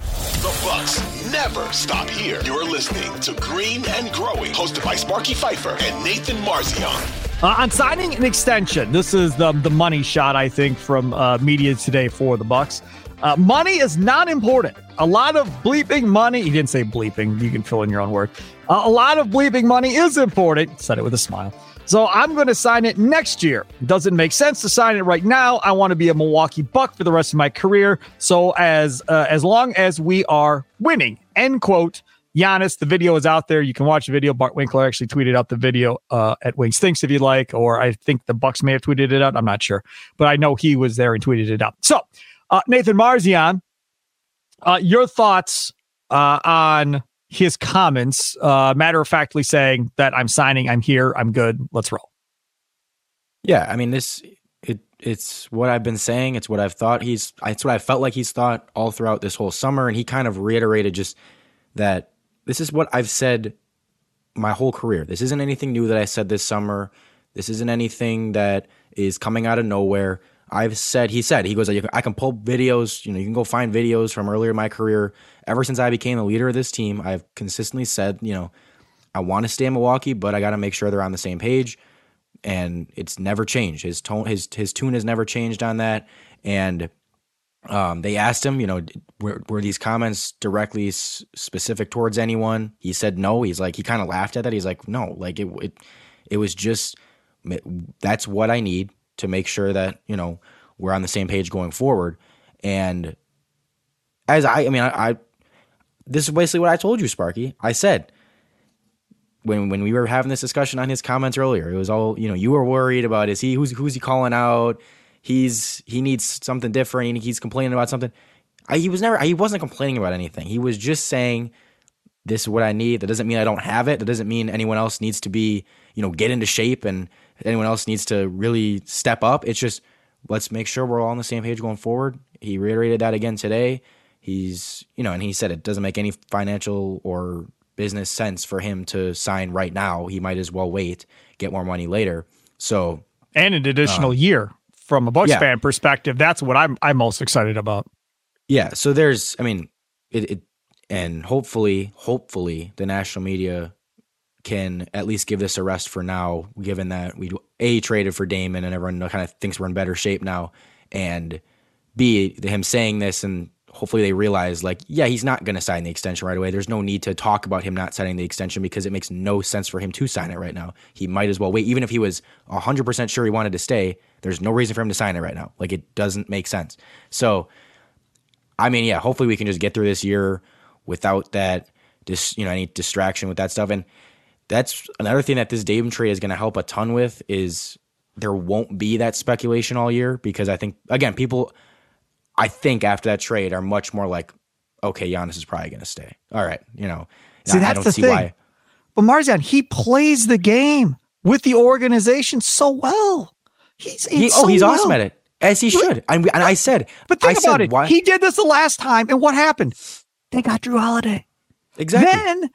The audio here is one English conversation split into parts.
The Bucks never stop here. You're listening to Green and Growing, hosted by Sparky Fifer and Nathan Marzion. Uh, on signing an extension, this is the the money shot I think from uh, media today for the Bucks. Uh, money is not important. A lot of bleeping money. He didn't say bleeping. You can fill in your own word. Uh, a lot of bleeping money is important. Said it with a smile. So I'm going to sign it next year. Doesn't make sense to sign it right now. I want to be a Milwaukee Buck for the rest of my career. So as uh, as long as we are winning, end quote. Giannis, the video is out there. You can watch the video. Bart Winkler actually tweeted out the video uh, at Wings Thinks if you like, or I think the Bucks may have tweeted it out. I'm not sure, but I know he was there and tweeted it out. So, uh, Nathan Marzion, uh, your thoughts uh, on his comments, uh, matter of factly saying that I'm signing, I'm here, I'm good, let's roll. Yeah, I mean this it it's what I've been saying, it's what I've thought he's it's what I felt like he's thought all throughout this whole summer and he kind of reiterated just that this is what I've said my whole career. This isn't anything new that I said this summer. This isn't anything that is coming out of nowhere. I've said, he said, he goes, I can pull videos, you know, you can go find videos from earlier in my career. Ever since I became the leader of this team, I've consistently said, you know, I want to stay in Milwaukee, but I got to make sure they're on the same page. And it's never changed. His tone, his his tune has never changed on that. And um, they asked him, you know, were, were these comments directly s- specific towards anyone? He said no. He's like, he kind of laughed at that. He's like, no, like it, it, it was just that's what I need to make sure that you know we're on the same page going forward. And as I, I mean, I, I this is basically what I told you, Sparky. I said when when we were having this discussion on his comments earlier, it was all you know. You were worried about is he who's who's he calling out? He's he needs something different. He's complaining about something. I, he was never. He wasn't complaining about anything. He was just saying this is what I need. That doesn't mean I don't have it. That doesn't mean anyone else needs to be you know get into shape and anyone else needs to really step up. It's just let's make sure we're all on the same page going forward. He reiterated that again today. He's, you know, and he said it doesn't make any financial or business sense for him to sign right now. He might as well wait, get more money later. So, and an additional um, year from a Bucks yeah. fan perspective. That's what I'm I'm most excited about. Yeah. So there's, I mean, it, it and hopefully, hopefully, the national media can at least give this a rest for now, given that we a traded for Damon and everyone kind of thinks we're in better shape now, and b him saying this and hopefully they realize like yeah he's not going to sign the extension right away. There's no need to talk about him not signing the extension because it makes no sense for him to sign it right now. He might as well wait, even if he was 100 percent sure he wanted to stay. There's no reason for him to sign it right now. Like it doesn't make sense. So, I mean, yeah, hopefully we can just get through this year without that, just you know, any distraction with that stuff and that's another thing that this Damon trade is going to help a ton with is there won't be that speculation all year because I think again people I think after that trade are much more like okay Giannis is probably going to stay. All right, you know. See, I, that's I don't the see thing. why. But Marzion, he plays the game with the organization so well. He's, he, oh, so oh, he's well. awesome at it as he should. And, and I said, but think I about said, it. Why? He did this the last time, and what happened? They got Jrue Holiday. Exactly. Then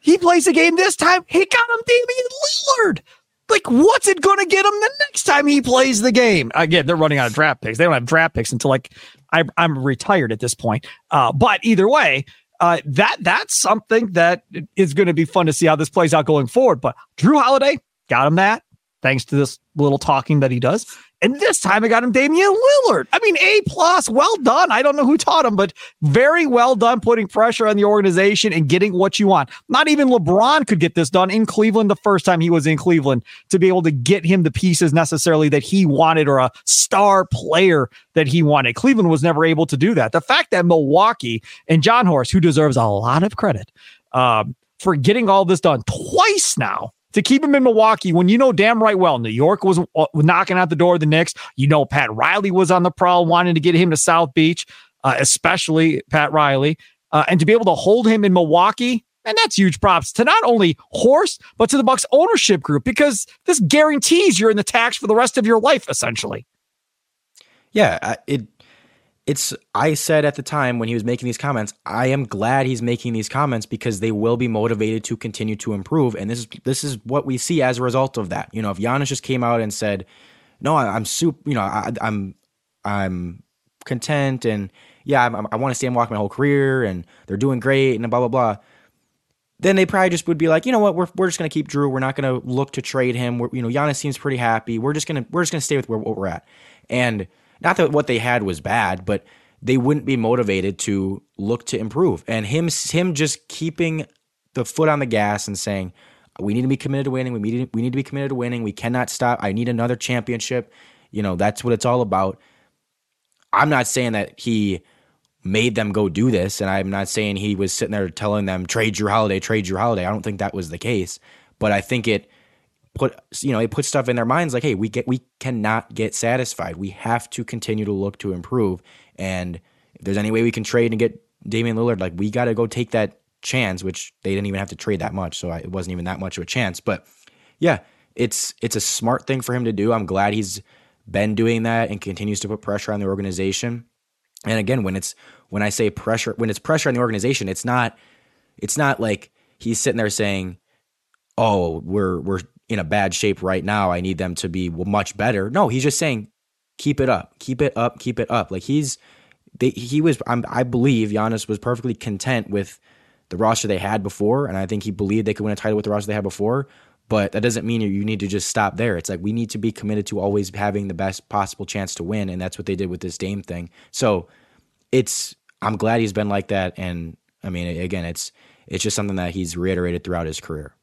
he plays the game this time. He got him Damian Lillard. Like, what's it going to get him the next time he plays the game? Again, they're running out of draft picks. They don't have draft picks until like I, I'm retired at this point. Uh, but either way, uh, that that's something that is going to be fun to see how this plays out going forward. But Jrue Holiday got him that thanks to this little talking that he does. And this time I got him Damian Lillard. I mean, A plus, well done. I don't know who taught him, but very well done putting pressure on the organization and getting what you want. Not even LeBron could get this done in Cleveland the first time he was in Cleveland to be able to get him the pieces necessarily that he wanted or a star player that he wanted. Cleveland was never able to do that. The fact that Milwaukee and Jon Horst, who deserves a lot of credit um, for getting all this done twice now, to keep him in Milwaukee when you know damn right well New York was uh, knocking out the door of the Knicks. You know Pat Riley was on the prowl wanting to get him to South Beach, uh, especially Pat Riley. uh, and to be able to hold him in Milwaukee. And that's huge props to not only Horst, but to the Bucks ownership group because this guarantees you're in the tax for the rest of your life, essentially. Yeah, it it's I said at the time when he was making these comments, I am glad he's making these comments because they will be motivated to continue to improve. And this is this is what we see as a result of that. You know, if Giannis just came out and said, "No, I, am super," you know, I, I'm I'm content and yeah, I'm, i want to stay in walk my whole career and they're doing great and blah blah blah. Then they probably just would be like, you know what, we're, we're just gonna keep Jrue. We're not gonna look to trade him. We're, you know, Giannis seems pretty happy. We're just gonna we're just gonna stay with where, we're at. And not that what they had was bad, but they wouldn't be motivated to look to improve. And him him just keeping the foot on the gas and saying, we need to be committed to winning. We need we need to be committed to winning. We cannot stop. I need another championship. You know, that's what it's all about. I'm not saying that he made them go do this, and I'm not saying he was sitting there telling them trade your Holiday, trade your Holiday. I don't think that was the case, but I think it put you know it put stuff in their minds like hey we get we cannot get satisfied. We have to continue to look to improve. And if there's any way we can trade and get Damian Lillard like we got to go take that chance which they didn't even have to trade that much so I, it wasn't even that much of a chance. But yeah it's it's a smart thing for him to do. I'm glad he's been doing that and continues to put pressure on the organization. And again when it's when I say pressure when it's pressure on the organization it's not it's not like he's sitting there saying oh we're we're in a bad shape right now. I need them to be much better. No, he's just saying, keep it up, keep it up, keep it up. Like he's, they, he was, I'm, i believe Giannis was perfectly content with the roster they had before, and I think he believed they could win a title with the roster they had before. But that doesn't mean you need to just stop there. It's like we need to be committed to always having the best possible chance to win, and that's what they did with this Dame thing. So it's, I'm glad he's been like that, and I mean, again, it's it's just something that he's reiterated throughout his career.